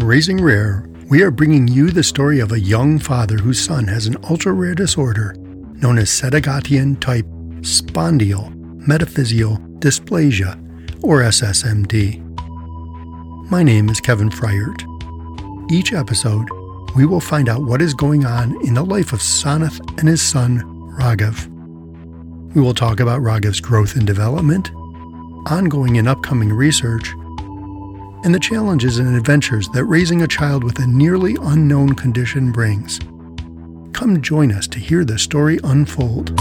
On Raising Rare, we are bringing you the story of a young father whose son has an ultra rare disorder known as Sedaghatian type spondyl metaphyseal dysplasia, or SSMD. My name is Kevin Freiert. Each episode, we will find out what is going on in the life of Sanath and his son, Raghav. We will talk about Raghav's growth and development, ongoing and upcoming research, and the challenges and adventures that raising a child with a nearly unknown condition brings. Come join us to hear the story unfold.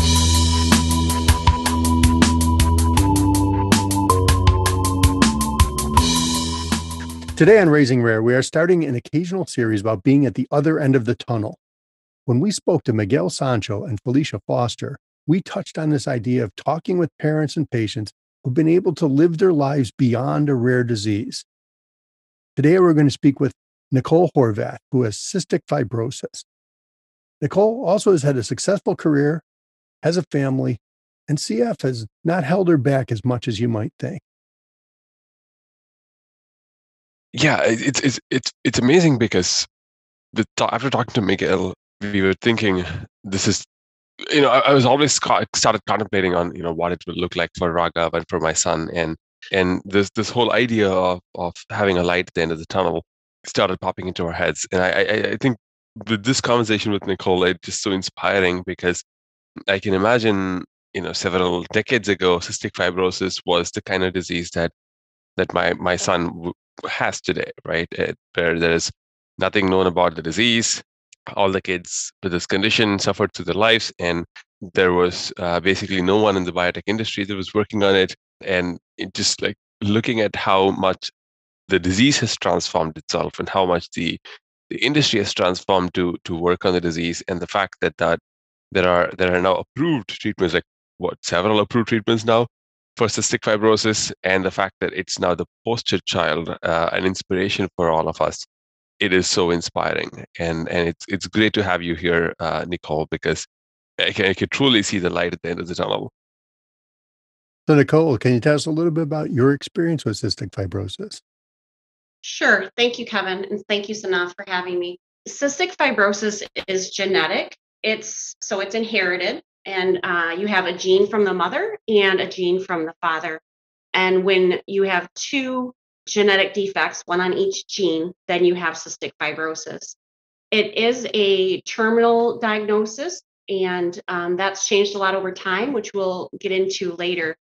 Today on Raising Rare, we are starting an occasional series about being at the other end of the tunnel. When we spoke to Miguel Sancho and Felicia Foster, we touched on this idea of talking with parents and patients who've been able to live their lives beyond a rare disease. Today, we're going to speak with Nicole Horvath, who has cystic fibrosis. Nicole also has had a successful career, has a family, and CF has not held her back as much as you might think. Yeah, it's it's it's it's amazing because the after talking to Miguel, we were thinking this is you know I, I was always started contemplating on you know what it would look like for Raghav and for my son and and this this whole idea of of having a light at the end of the tunnel started popping into our heads and I I, I think with this conversation with Nicole it's just so inspiring because I can imagine you know several decades ago cystic fibrosis was the kind of disease that that my my son has today right? It, where there's nothing known about the disease. All the kids with this condition suffered through their lives and there was uh, basically no one in the biotech industry that was working on it and just like looking at how much the disease has transformed itself and how much the the industry has transformed to to work on the disease and the fact that that there are there are now approved treatments like what several approved treatments now for cystic fibrosis and the fact that it's now the poster child uh, an inspiration for all of us. It is so inspiring and and it's it's great to have you here uh, nicole because I can, I can truly see the light at the end of the tunnel so nicole can you tell us a little bit about your experience with cystic fibrosis? Sure. Thank you kevin and thank you sanath for having me. Cystic fibrosis is genetic. It's so it's inherited and uh, you have a gene from the mother and a gene from the father. And when you have two genetic defects, one on each gene, then you have cystic fibrosis. It is a terminal diagnosis, and um, that's changed a lot over time, which we'll get into later.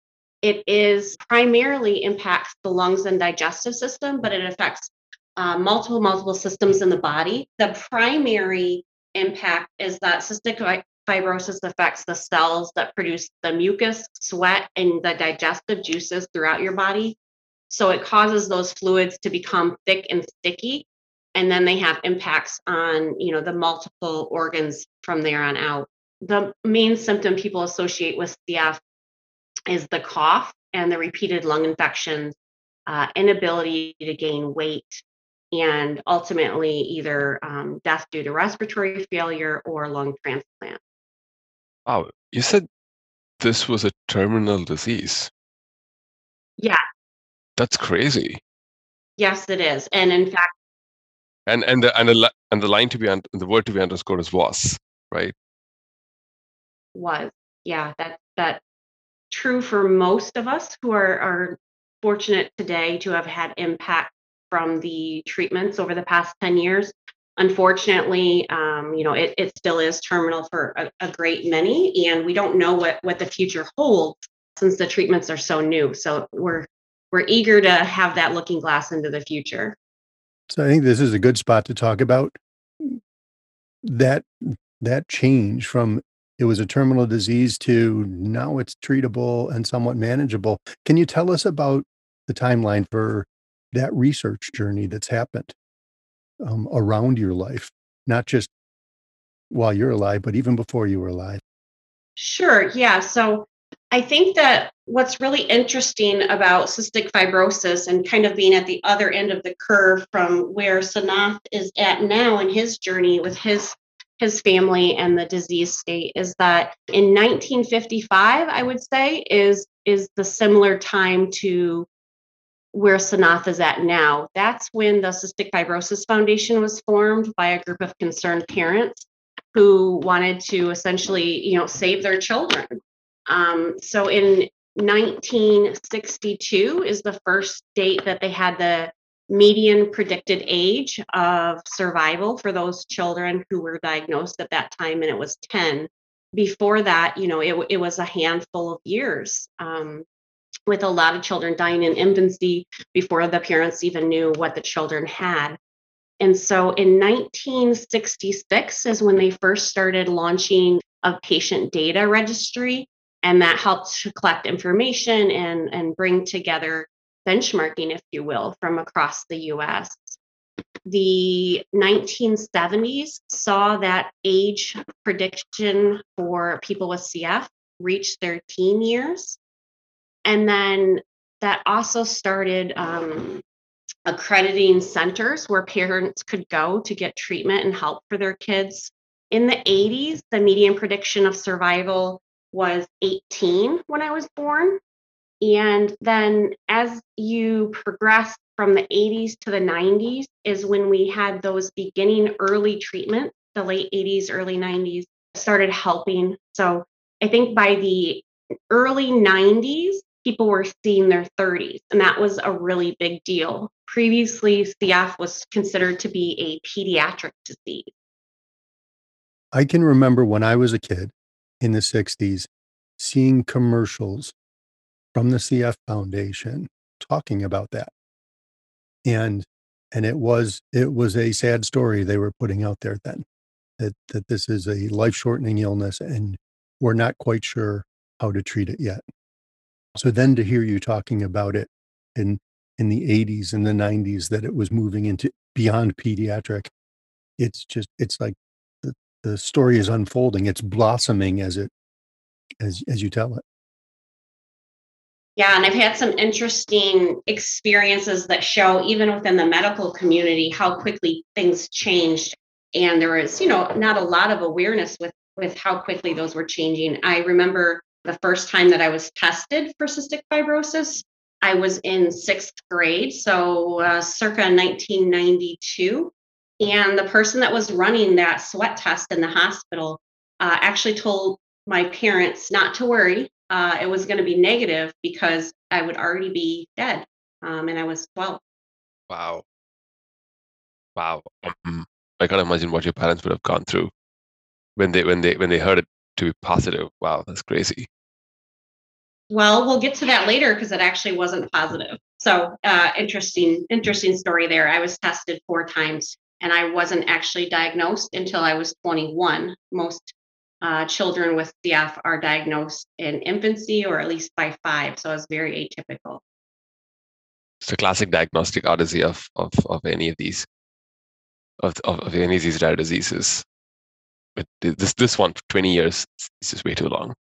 It is primarily impacts the lungs and digestive system, but it affects uh, multiple, multiple systems in the body. The primary impact is that cystic fibrosis affects the cells that produce the mucus, sweat, and the digestive juices throughout your body. So it causes those fluids to become thick and sticky. And then they have impacts on, you know, the multiple organs from there on out. The main symptom people associate with CF is the cough and the repeated lung infections, uh, inability to gain weight, and ultimately either um, death due to respiratory failure or lung transplant. Wow, you said this was a terminal disease. Yeah, that's crazy. Yes, it is. And in fact, and and the and the and the line to be the word to be underscored is was right. Was yeah that that true for most of us who are are fortunate today to have had impact from the treatments over the past 10 years. Unfortunately um, you know it, it still is terminal for a, a, great many and we don't know what what the future holds since the treatments are so new. So we're we're eager to have that looking glass into the future. So I think this is a good spot to talk about that that change from it was a terminal disease to now it's treatable and somewhat manageable. Can you tell us about the timeline for that research journey that's happened um, around your life, not just while you're alive, but even before you were alive? Sure. Yeah. So I think that what's really interesting about cystic fibrosis and kind of being at the other end of the curve from where Sanath is at now in his journey with his his family and the disease state is that in 1955 I would say is is the similar time to where Sanath is at now. That's when the Cystic Fibrosis Foundation was formed by a group of concerned parents who wanted to essentially, you know, save their children. Um, so in 1962 is the first date that they had the median predicted age of survival for those children who were diagnosed at that time, and it was 10. Before that, you know, it, it was a handful of years. Um, with a lot of children dying in infancy before the parents even knew what the children had. And so in 1966 is when they first started launching a patient data registry, and that helped to collect information and, and bring together benchmarking, if you will, from across the US. The 1970s saw that age prediction for people with CF reach their teen years. And then that also started um, accrediting centers where parents could go to get treatment and help for their kids. In the 80s, the median prediction of survival was 18 when I was born. And then as you progress from the 80s to the 90s, is when we had those beginning early treatments, the late 80s, early 90s started helping. So I think by the early 90s, people were seeing their 30s, and that was a really big deal. Previously, CF was considered to be a pediatric disease. I can remember when I was a kid in the 60s seeing commercials from the CF Foundation talking about that. And and it was it was a sad story they were putting out there then that that this is a life-shortening illness and we're not quite sure how to treat it yet. So then to hear you talking about it in in the 80s and the 90s that it was moving into beyond pediatric, it's just it's like the, the story is unfolding. It's blossoming as it as as you tell it. Yeah, and I've had some interesting experiences that show, even within the medical community, how quickly things changed. And there was, you know, not a lot of awareness with with how quickly those were changing. I remember the first time that I was tested for cystic fibrosis, I was in sixth grade, so uh, circa 1992. And the person that was running that sweat test in the hospital uh, actually told my parents not to worry. Uh, it was going to be negative because I would already be dead. Um, and I was 12. Wow. Wow. Um, I can't imagine what your parents would have gone through when they when they when they heard it to be positive. Wow, that's crazy. Well, we'll get to that later because it actually wasn't positive. So uh, interesting, interesting story there. I was tested four times and I wasn't actually diagnosed until I was 21. Most uh, children with CF are diagnosed in infancy or at least by five. So it's very atypical. It's a classic diagnostic odyssey of, of, of any of these of, of, of any of these rare diseases. But this this one for 20 years is just way too long.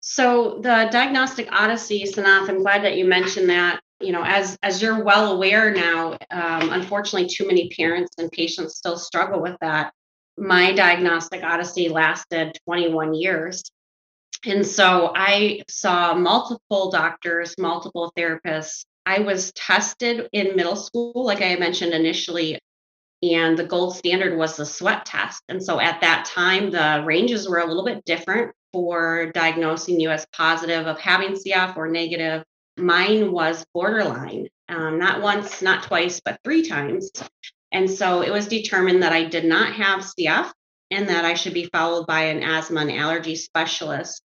So the diagnostic odyssey, Sanath, I'm glad that you mentioned that. You know, as as you're well aware now, um, unfortunately, too many parents and patients still struggle with that. My diagnostic odyssey lasted 21 years. And so I saw multiple doctors, multiple therapists. I was tested in middle school, like I mentioned initially, and the gold standard was the sweat test. And so at that time, the ranges were a little bit different for diagnosing you as positive of having CF or negative. Mine was borderline, um, not once, not twice, but three times. And so it was determined that I did not have CF and that I should be followed by an asthma and allergy specialist.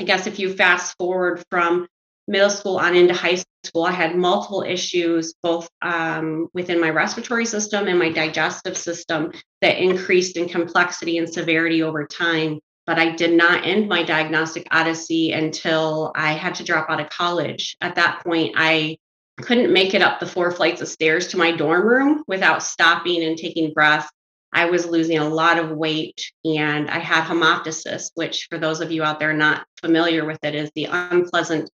I guess if you fast forward from middle school on into high school, I had multiple issues, both um, within my respiratory system and my digestive system, that increased in complexity and severity over time but I did not end my diagnostic odyssey until I had to drop out of college. At that point, I couldn't make it up the four flights of stairs to my dorm room without stopping and taking breath. I was losing a lot of weight and I had hemoptysis, which, for those of you out there not familiar with it, is the unpleasant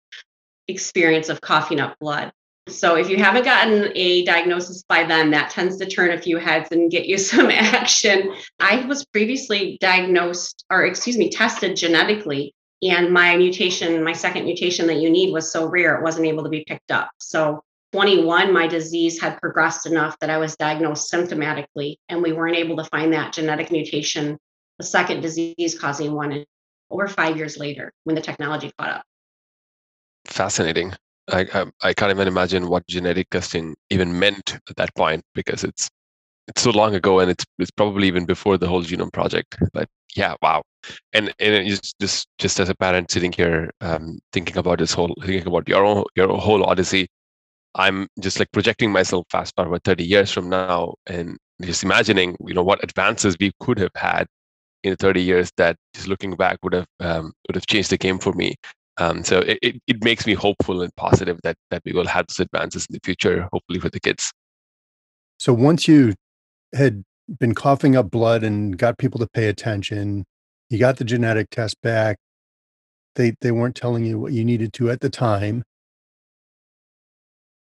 experience of coughing up blood. So if you haven't gotten a diagnosis by then, that tends to turn a few heads and get you some action. I was previously diagnosed, or excuse me, tested genetically, and my mutation, my second mutation that you need was so rare it wasn't able to be picked up. So 21, my disease had progressed enough that I was diagnosed symptomatically, and we weren't able to find that genetic mutation, the second disease causing one, over five years later when the technology caught up. Fascinating. I, I, I can't even imagine what genetic testing even meant at that point because it's it's so long ago and it's it's probably even before the whole genome project. But yeah, wow. And and just just just as a parent sitting here um, thinking about this whole thinking about your own your whole odyssey, I'm just like projecting myself fast forward 30 years from now and just imagining, you know, what advances we could have had in 30 years that just looking back would have um, would have changed the game for me. Um, so it, it, it makes me hopeful and positive that that we will have those advances in the future, hopefully for the kids. So once you had been coughing up blood and got people to pay attention, you got the genetic test back. They they weren't telling you what you needed to at the time.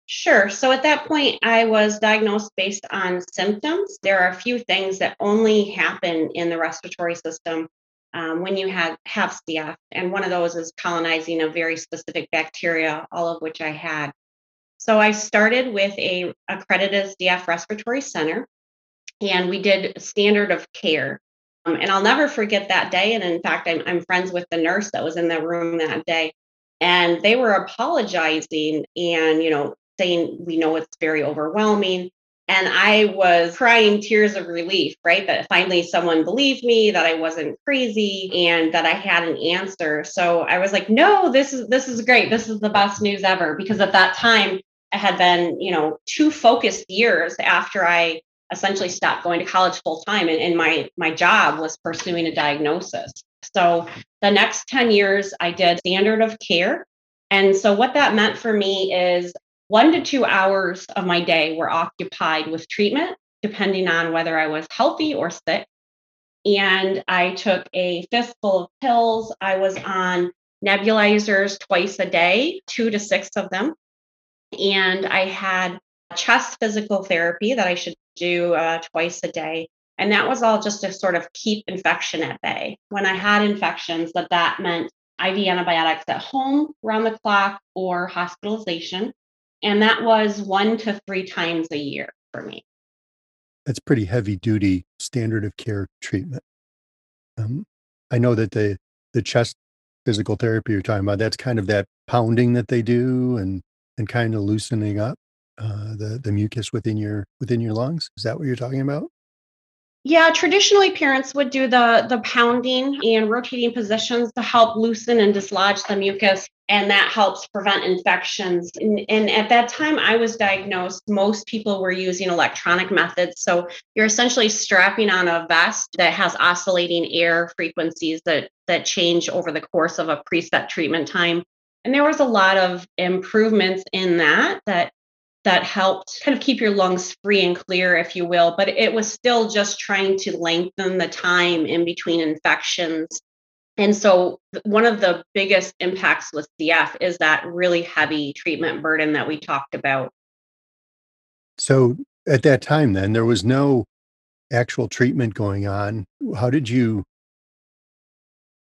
Sure. So at that point, I was diagnosed based on symptoms. There are a few things that only happen in the respiratory system um, when you have, have CF. And one of those is colonizing a very specific bacteria, all of which I had. So I started with a accredited CF respiratory center, and we did standard of care. Um, and I'll never forget that day. And in fact, I'm, I'm friends with the nurse that was in the room that day and they were apologizing and you know saying, we know it's very overwhelming. And I was crying tears of relief, right? That finally someone believed me, that I wasn't crazy and that I had an answer. So I was like, no, this is this is great. This is the best news ever. Because at that time I had been, you know, two focused years after I essentially stopped going to college full time and, and my my job was pursuing a diagnosis. So the next 10 years I did standard of care. And so what that meant for me is one to two hours of my day were occupied with treatment, depending on whether I was healthy or sick. And I took a fistful of pills. I was on nebulizers twice a day, two to six of them. And I had chest physical therapy that I should do uh, twice a day. And that was all just to sort of keep infection at bay. When I had infections, that that meant IV antibiotics at home, round the clock, or hospitalization. And that was one to three times a year for me. That's pretty heavy duty standard of care treatment. Um, I know that the the chest physical therapy you're talking about, that's kind of that pounding that they do and and kind of loosening up uh, the the mucus within your within your lungs. Is that what you're talking about? Yeah, traditionally parents would do the the pounding and rotating positions to help loosen and dislodge the mucus and that helps prevent infections. And, and, at that time I was diagnosed, most people were using electronic methods. So you're essentially strapping on a vest that has oscillating air frequencies that that change over the course of a preset treatment time. And there was a lot of improvements in that that that helped kind of keep your lungs free and clear, if you will. But it was still just trying to lengthen the time in between infections. And so, one of the biggest impacts with CF is that really heavy treatment burden that we talked about. So, at that time, then, there was no actual treatment going on. How did you,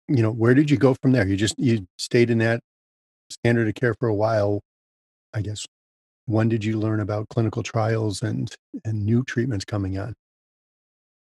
you know, where did you go from there? You just, you stayed in that standard of care for a while, I guess when did you learn about clinical trials and and new treatments coming on?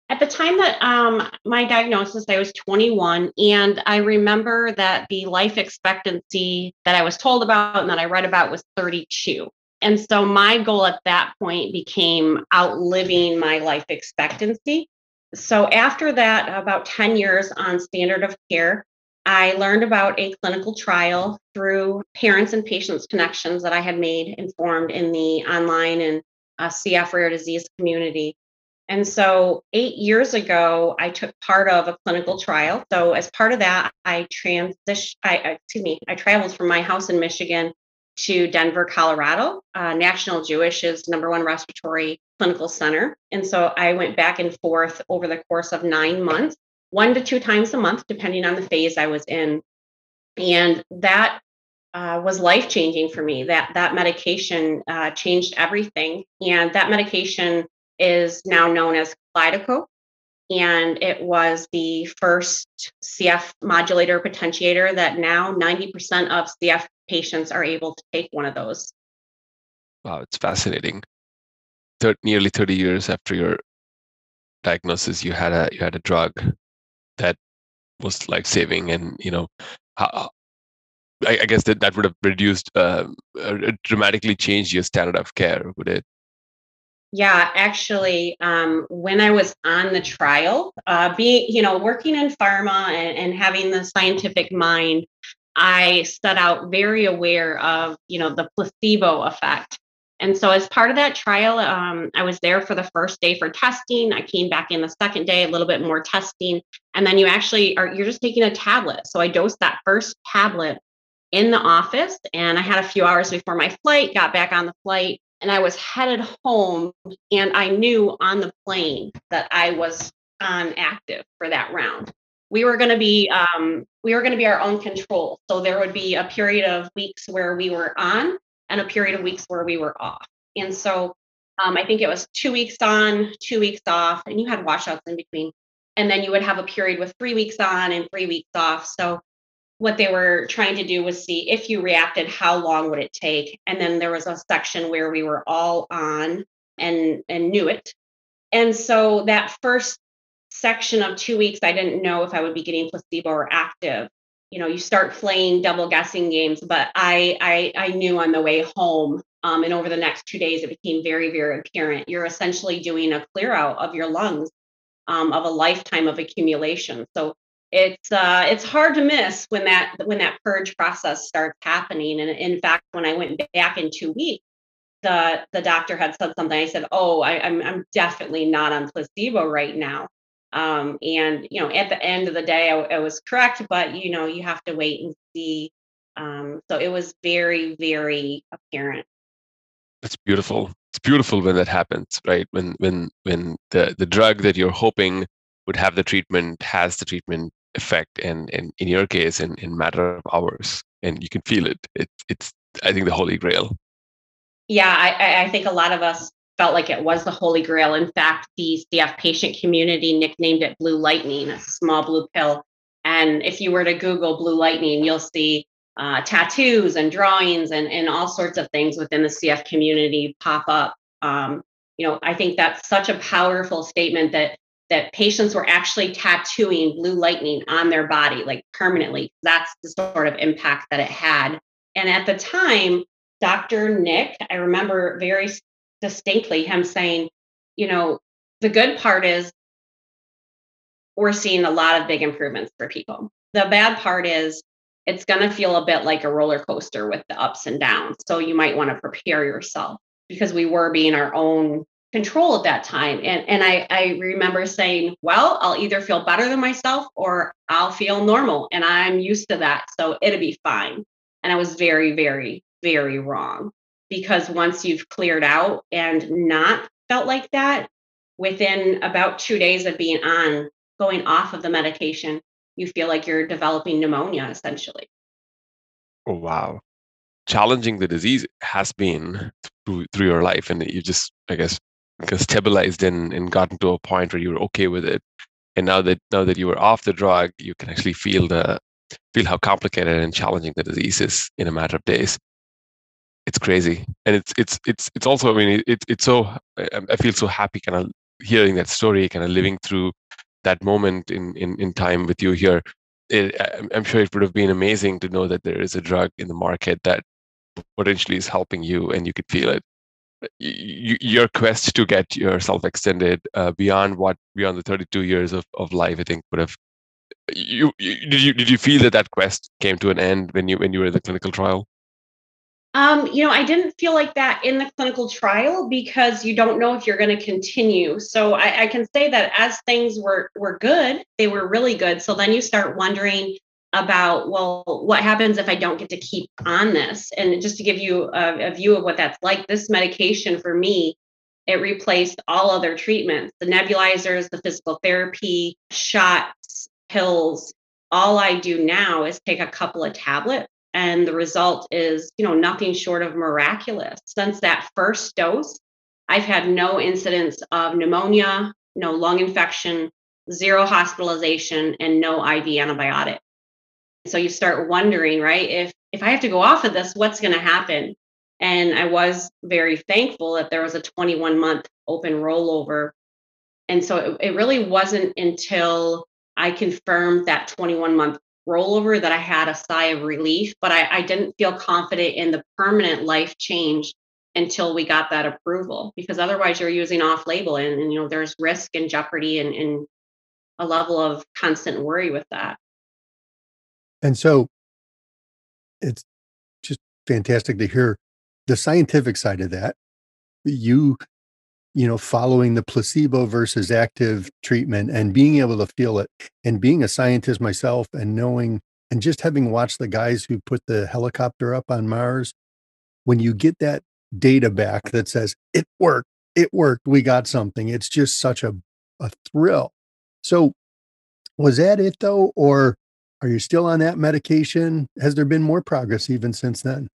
At the time that um, my diagnosis, I was 21, and I remember that the life expectancy that I was told about and that I read about was 32. And so my goal at that point became outliving my life expectancy. So after that, about 10 years on standard of care, I learned about a clinical trial through parents and patients connections that I had made and formed in the online and uh, CF rare disease community. And so, eight years ago, I took part of a clinical trial. So, as part of that, I transitioned. I excuse me. I traveled from my house in Michigan to Denver, Colorado. Uh, National Jewish is number one respiratory clinical center, and so I went back and forth over the course of nine months one to two times a month, depending on the phase I was in. And that uh, was life changing for me. That that medication uh, changed everything, and that medication is now known as Kalydeco, and it was the first CF modulator potentiator that now 90% of CF patients are able to take one of those. wow, it's fascinating. Thir- nearly 30 years after your diagnosis, you had a you had a drug that was like saving, and you know, how, I, I, guess that that would have reduced, uh, uh, dramatically changed your standard of care, would it? Yeah, actually, um, when I was on the trial, uh, being you know working in pharma and, and having the scientific mind, I set out very aware of you know the placebo effect. And so, as part of that trial, um, I was there for the first day for testing. I came back in the second day, a little bit more testing, and then you actually are you're just taking a tablet. So I dosed that first tablet in the office, and I had a few hours before my flight. Got back on the flight, and I was headed home, and I knew on the plane that I was on active for that round. We were going to be um, we were going to be our own control. So there would be a period of weeks where we were on, and a period of weeks where we were off. And so um, I think it was two weeks on, two weeks off, and you had washouts in between. And then you would have a period with three weeks on and three weeks off. So what they were trying to do was see if you reacted, how long would it take? And then there was a section where we were all on and and knew it. And so that first section of two weeks, I didn't know if I would be getting placebo or active you know you start playing double guessing games but i i, I knew on the way home um, and over the next two days it became very very apparent. You're essentially doing a clear out of your lungs um, of a lifetime of accumulation. So it's uh, it's hard to miss when that when that purge process starts happening. And in fact when i went back in two weeks the the doctor had said something. I said oh I, I'm, I'm definitely not on placebo right now um, and you know, at the end of the day, I, I, was correct, but you know, you have to wait and see. Um, so it was very, very apparent. It's beautiful. It's beautiful when that happens, right? When when when the the drug that you're hoping would have the treatment has the treatment effect, and, and in your case, in in matter of hours, and you can feel it. It it's I think the holy grail. Yeah, I, I think a lot of us felt like it was the holy grail. In fact, the CF patient community nicknamed it Blue Lightning. A small blue pill. And if you were to Google Blue Lightning, you'll see uh, tattoos and drawings and, and all sorts of things within the CF community pop up. Um, you know, I think that's such a powerful statement that that patients were actually tattooing blue lightning on their body, like permanently. That's the sort of impact that it had. And at the time, Dr. Nick, I remember very distinctly him saying, you know, the good part is we're seeing a lot of big improvements for people. The bad part is it's going to feel a bit like a roller coaster with the ups and downs. So you might want to prepare yourself because we were being our own control at that time. And and I, I remember saying, well, I'll either feel better than myself or I'll feel normal. And I'm used to that. So it'll be fine. And I was very, very, very wrong because once you've cleared out and not felt like that, within about two days of being on, going off of the medication, you feel like you're developing pneumonia essentially. Oh, wow. Challenging the disease has been through, through your life, and you just, I guess, stabilized and, and gotten to a point where you were okay with it. And now that now that you were off the drug, you can actually feel the feel how complicated and challenging the disease is in a matter of days it's crazy. And it's it's it's it's also i mean it's it's so i feel so happy kind of hearing that story kind of living through that moment in in, in time with you here. It, i'm sure it would have been amazing to know that there is a drug in the market that potentially is helping you and you could feel it. You, your quest to get yourself extended uh, beyond what beyond the 32 years of, of life i think would have you, you did you did you feel that that quest came to an end when you when you were in the clinical trial um, you know, I didn't feel like that in the clinical trial because you don't know if you're going to continue. So I, I, can say that as things were were good, they were really good. So then you start wondering about, well, what happens if I don't get to keep on this? And just to give you a, a view of what that's like, this medication for me, it replaced all other treatments, the nebulizers, the physical therapy, shots, pills. All I do now is take a couple of tablets and the result is you know nothing short of miraculous. Since that first dose i've had no incidents of pneumonia no lung infection zero hospitalization and no iv antibiotic. So you start wondering right if if i have to go off of this what's going to happen? And I was very thankful that there was a 21 month open rollover. And so it, it really wasn't until I confirmed that 21 month rollover that I had a sigh of relief, but I, I didn't feel confident in the permanent life change until we got that approval because otherwise you're using off label and, and, you know there's risk and jeopardy and, and a level of constant worry with that. And so it's just fantastic to hear the scientific side of that. You you know following the placebo versus active treatment and being able to feel it and being a scientist myself and knowing and just having watched the guys who put the helicopter up on mars when you get that data back that says it worked, it worked, we got something. It's just such a, a thrill. So, was that it though? Or are you still on that medication? Has there been more progress even since then?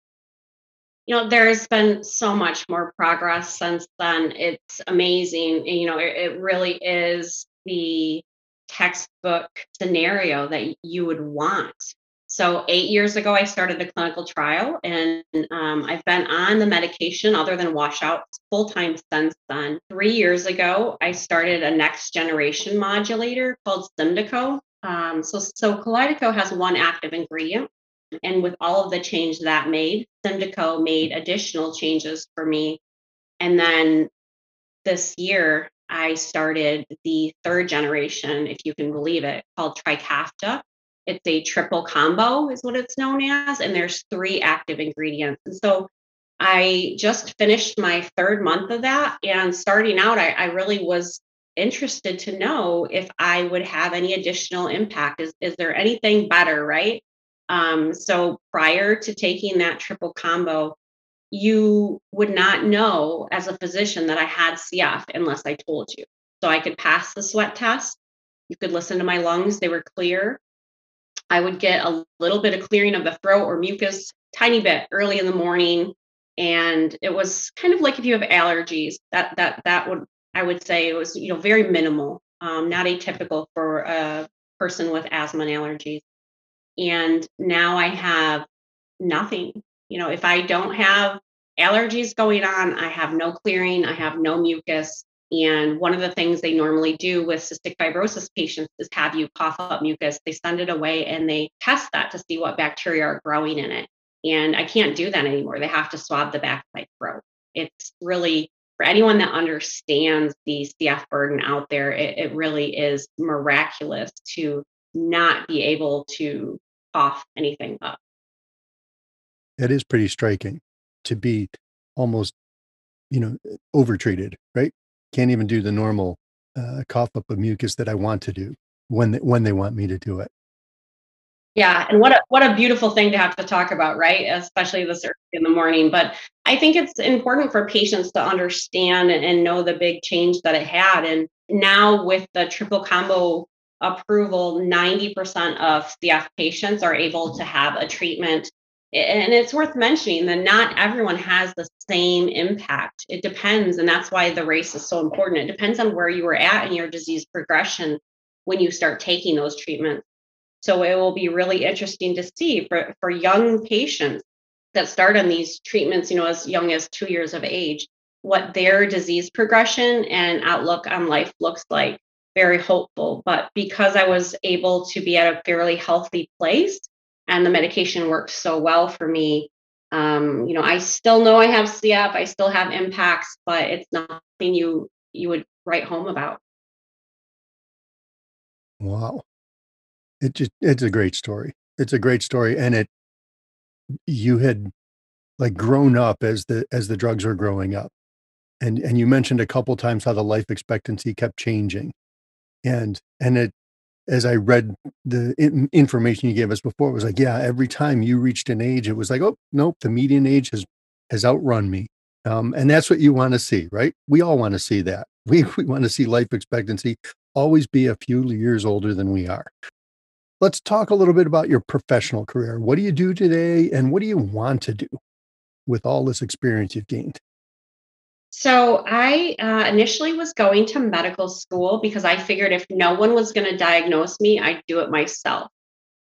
You know, there's been so much more progress since then. It's amazing. You know, it, it really is the textbook scenario that you would want so, eight years ago, I started the clinical trial, and um, I've been on the medication other than washouts full time since then. Three years ago, I started a next generation modulator called Symdeko. Um, so, so Kalydeco has one active ingredient, and with all of the change that made, Symdeko made additional changes for me. And then this year, I started the third generation, if you can believe it, called Trikafta it's a triple combo, is what it's known as, and there's three active ingredients. And so I just finished my third month of that. And starting out, I, I really was interested to know if I would have any additional impact. Is, is there anything better, right? Um, so prior to taking that triple combo, you would not know as a physician that I had CF unless I told you. So I could pass the sweat test. You could listen to my lungs, they were clear. I would get a little bit of clearing of the throat or mucus, tiny bit early in the morning. And it was kind of like if you have allergies, that that that would I would say it was you know very minimal, um, not atypical for a person with asthma and allergies. And now I have nothing. You know, if I don't have allergies going on, I have no clearing, I have no mucus, and one of the things they normally do with cystic fibrosis patients is have you cough up mucus. They send it away and they test that to see what bacteria are growing in it. And I can't do that anymore. They have to swab the back of my throat. It's really, for anyone that understands the CF burden out there, it, it really is miraculous to not be able to cough anything up. It is pretty striking to be almost, you know, overtreated, right? can't even do the normal uh, cough up of mucus that I want to do when they, when they want me to do it. Yeah, and what a what a beautiful thing to have to talk about, right? Especially this early in the morning. But I think it's important for patients to understand and, and know the big change that it had. And now with the triple combo approval, 90% of CF patients are able to have a treatment and it's worth mentioning that not everyone has the same impact. It depends, and that's why the race is so important. It depends on where you were at in your disease progression when you start taking those treatments. So it will be really interesting to see for, for young patients that start on these treatments, you know, as young as two years of age, what their disease progression and outlook on life looks like. Very hopeful. But because I was able to be at a fairly healthy place, and the medication worked so well for me. Um, you know, I still know I have CF, I still have impacts, but it's nothing you you would write home about. Wow. It just it's a great story. It's a great story. And it you had like grown up as the as the drugs were growing up. And and you mentioned a couple times how the life expectancy kept changing. And and it as I read the information you gave us before, it was like, yeah, every time you reached an age, it was like, oh, nope, the median age has has outrun me. Um, and that's what you want to see, right? We all want to see that. We, we want to see life expectancy always be a few years older than we are. Let's talk a little bit about your professional career. What do you do today, and what do you want to do with all this experience you've gained? So I uh, initially was going to medical school because I figured if no one was going to diagnose me, I'd do it myself.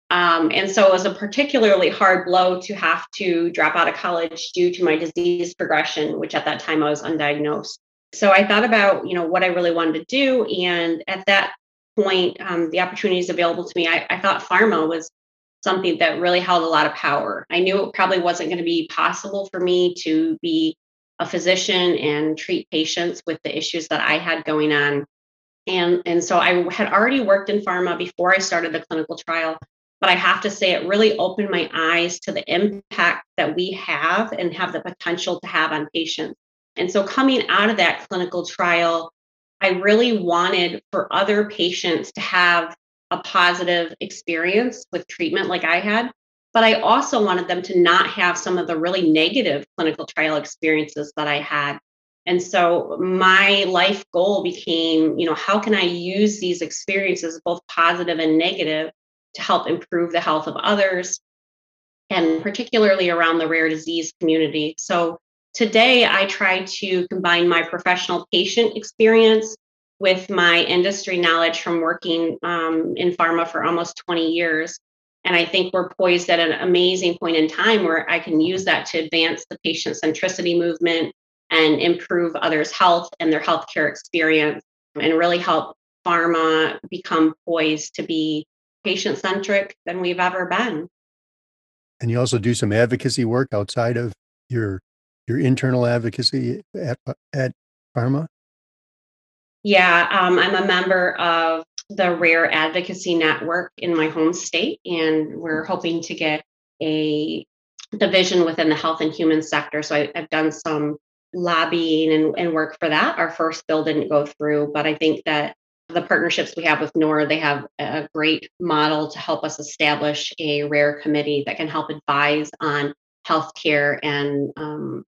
Um, and so it was a particularly hard blow to have to drop out of college due to my disease progression, which at that time I was undiagnosed. So I thought about, you know, what I really wanted to do. And at that point, um, the opportunities available to me, I, I thought pharma was something that really held a lot of power. I knew it probably wasn't going to be possible for me to be a physician and treat patients with the issues that I had going on. And, and so I had already worked in pharma before I started the clinical trial, but I have to say it really opened my eyes to the impact that we have and have the potential to have on patients. And so coming out of that clinical trial, I really wanted for other patients to have a positive experience with treatment like I had. But I also wanted them to not have some of the really negative clinical trial experiences that I had. And so my life goal became, you know, how can I use these experiences, both positive and negative, to help improve the health of others, and particularly around the rare disease community. So today I try to combine my professional patient experience with my industry knowledge from working um, in pharma for almost 20 years. And I think we're poised at an amazing point in time where I can use that to advance the patient centricity movement and improve others' health and their healthcare experience and really help pharma become poised to be patient centric than we've ever been. And you also do some advocacy work outside of your your internal advocacy at at pharma. Yeah, um, I'm a member of the Rare Advocacy Network in my home state, and we're hoping to get a division within the health and human sector. So I, have done some lobbying and, and work for that. Our first bill didn't go through, but I think that the partnerships we have with NORD, they have a great model to help us establish a rare committee that can help advise on healthcare and um,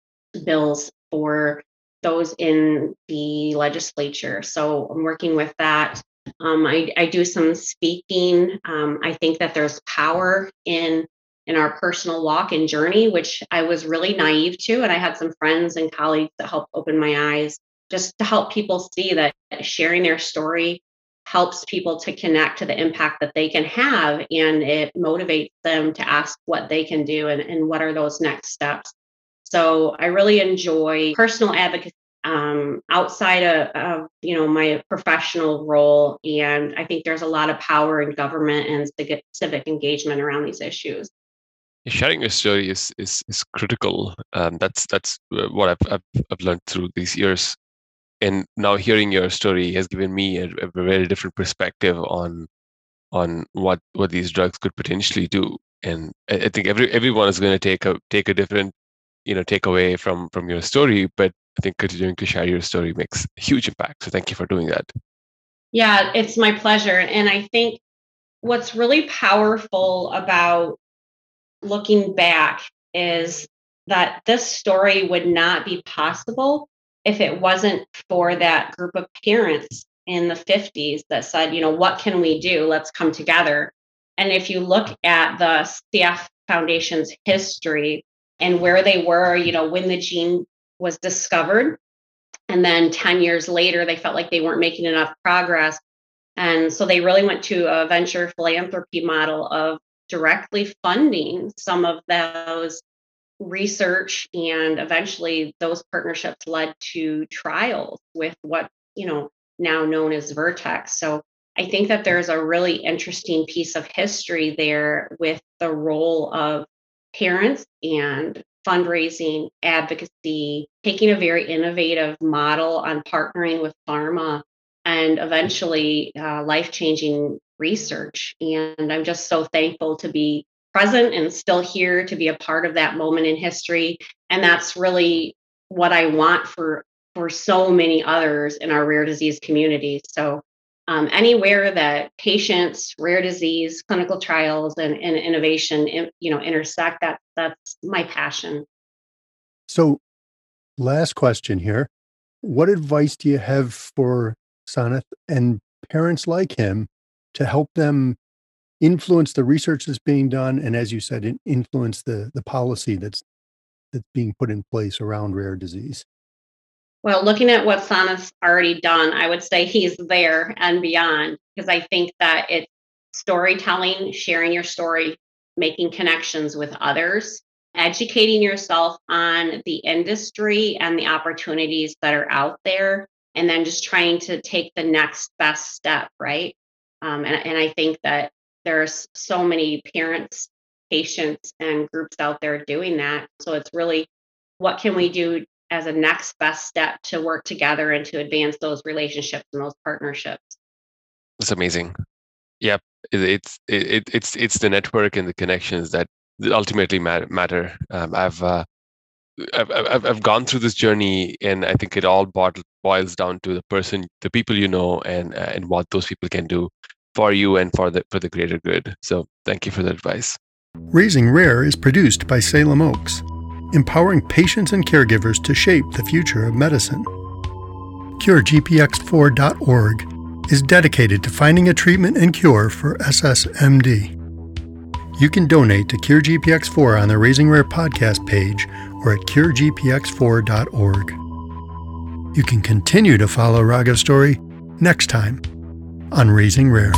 bills for those in the legislature. So I'm working with that. Um, I, I, do some speaking. Um, I think that there's power in in our personal walk and journey, which I was really naive to, and I had some friends and colleagues that helped open my eyes just to help people see that sharing their story helps people to connect to the impact that they can have and it motivates them to ask what they can do and, and what are those next steps so i really enjoy personal advocacy um, outside of, of, you know my professional role. And i think there's a lot of power in government and civic engagement around these issues. Sharing your story is is, is critical. Um, that's that's uh, what I've, I've, I've learned through these years. And now hearing your story has given me a, a, very different perspective on on what what these drugs could potentially do. And I, I think every everyone is going to take a take a different you know take away from from your story but i think continuing to share your story makes huge impact so thank you for doing that yeah it's my pleasure and i think what's really powerful about looking back is that this story would not be possible if it wasn't for that group of parents in the 50s that said, you know, what can we do? Let's come together. And if you look at the CF Foundation's history and where they were, you know, when the gene was discovered, and then 10 years later, they felt like they weren't making enough progress. And so they really went to a venture philanthropy model of directly funding some of those research and eventually those partnerships led to trials with what you know now known as vertex so i think that there's a really interesting piece of history there with the role of parents and fundraising advocacy taking a very innovative model on partnering with pharma and eventually uh, life changing research and i'm just so thankful to be present and still here to be a part of that moment in history. And that's really what I want for for so many others in our rare disease community. So um, anywhere that patients, rare disease, clinical trials, and, and innovation, you know, intersect, that that's my passion. So, last question here: What advice do you have for Sanath and parents like him to help them influence the research that's being done and as you said influence the the policy that's that's being put in place around rare disease well looking at what Sanath's already done i would say he's there and beyond because i think that it's storytelling, sharing your story, making connections with others, educating yourself on the industry and the opportunities that are out there, and then just trying to take the next best step, right? Um, and, and I think that there's so many parents, patients, and groups out there doing that. So it's really what can we do as a next best step to work together and to advance those relationships and those partnerships. That's amazing. Yep, it, it's it, it's it's the network and the connections that ultimately matter. matter. Um, I've, uh, I've I've I've gone through this journey, and I think it all boils down to the person, the people you know, and uh, and what those people can do for you and for the for the greater good. So thank you for the advice. Raising Rare is produced by Salem Oaks empowering patients and caregivers to shape the future of medicine. CureGPX4.org is dedicated to finding a treatment and cure for SSMD. You can donate to CureGPX4 on the Raising Rare podcast page or at curegpx4.org. You can continue to follow Raghav's story next time on Raising Rare.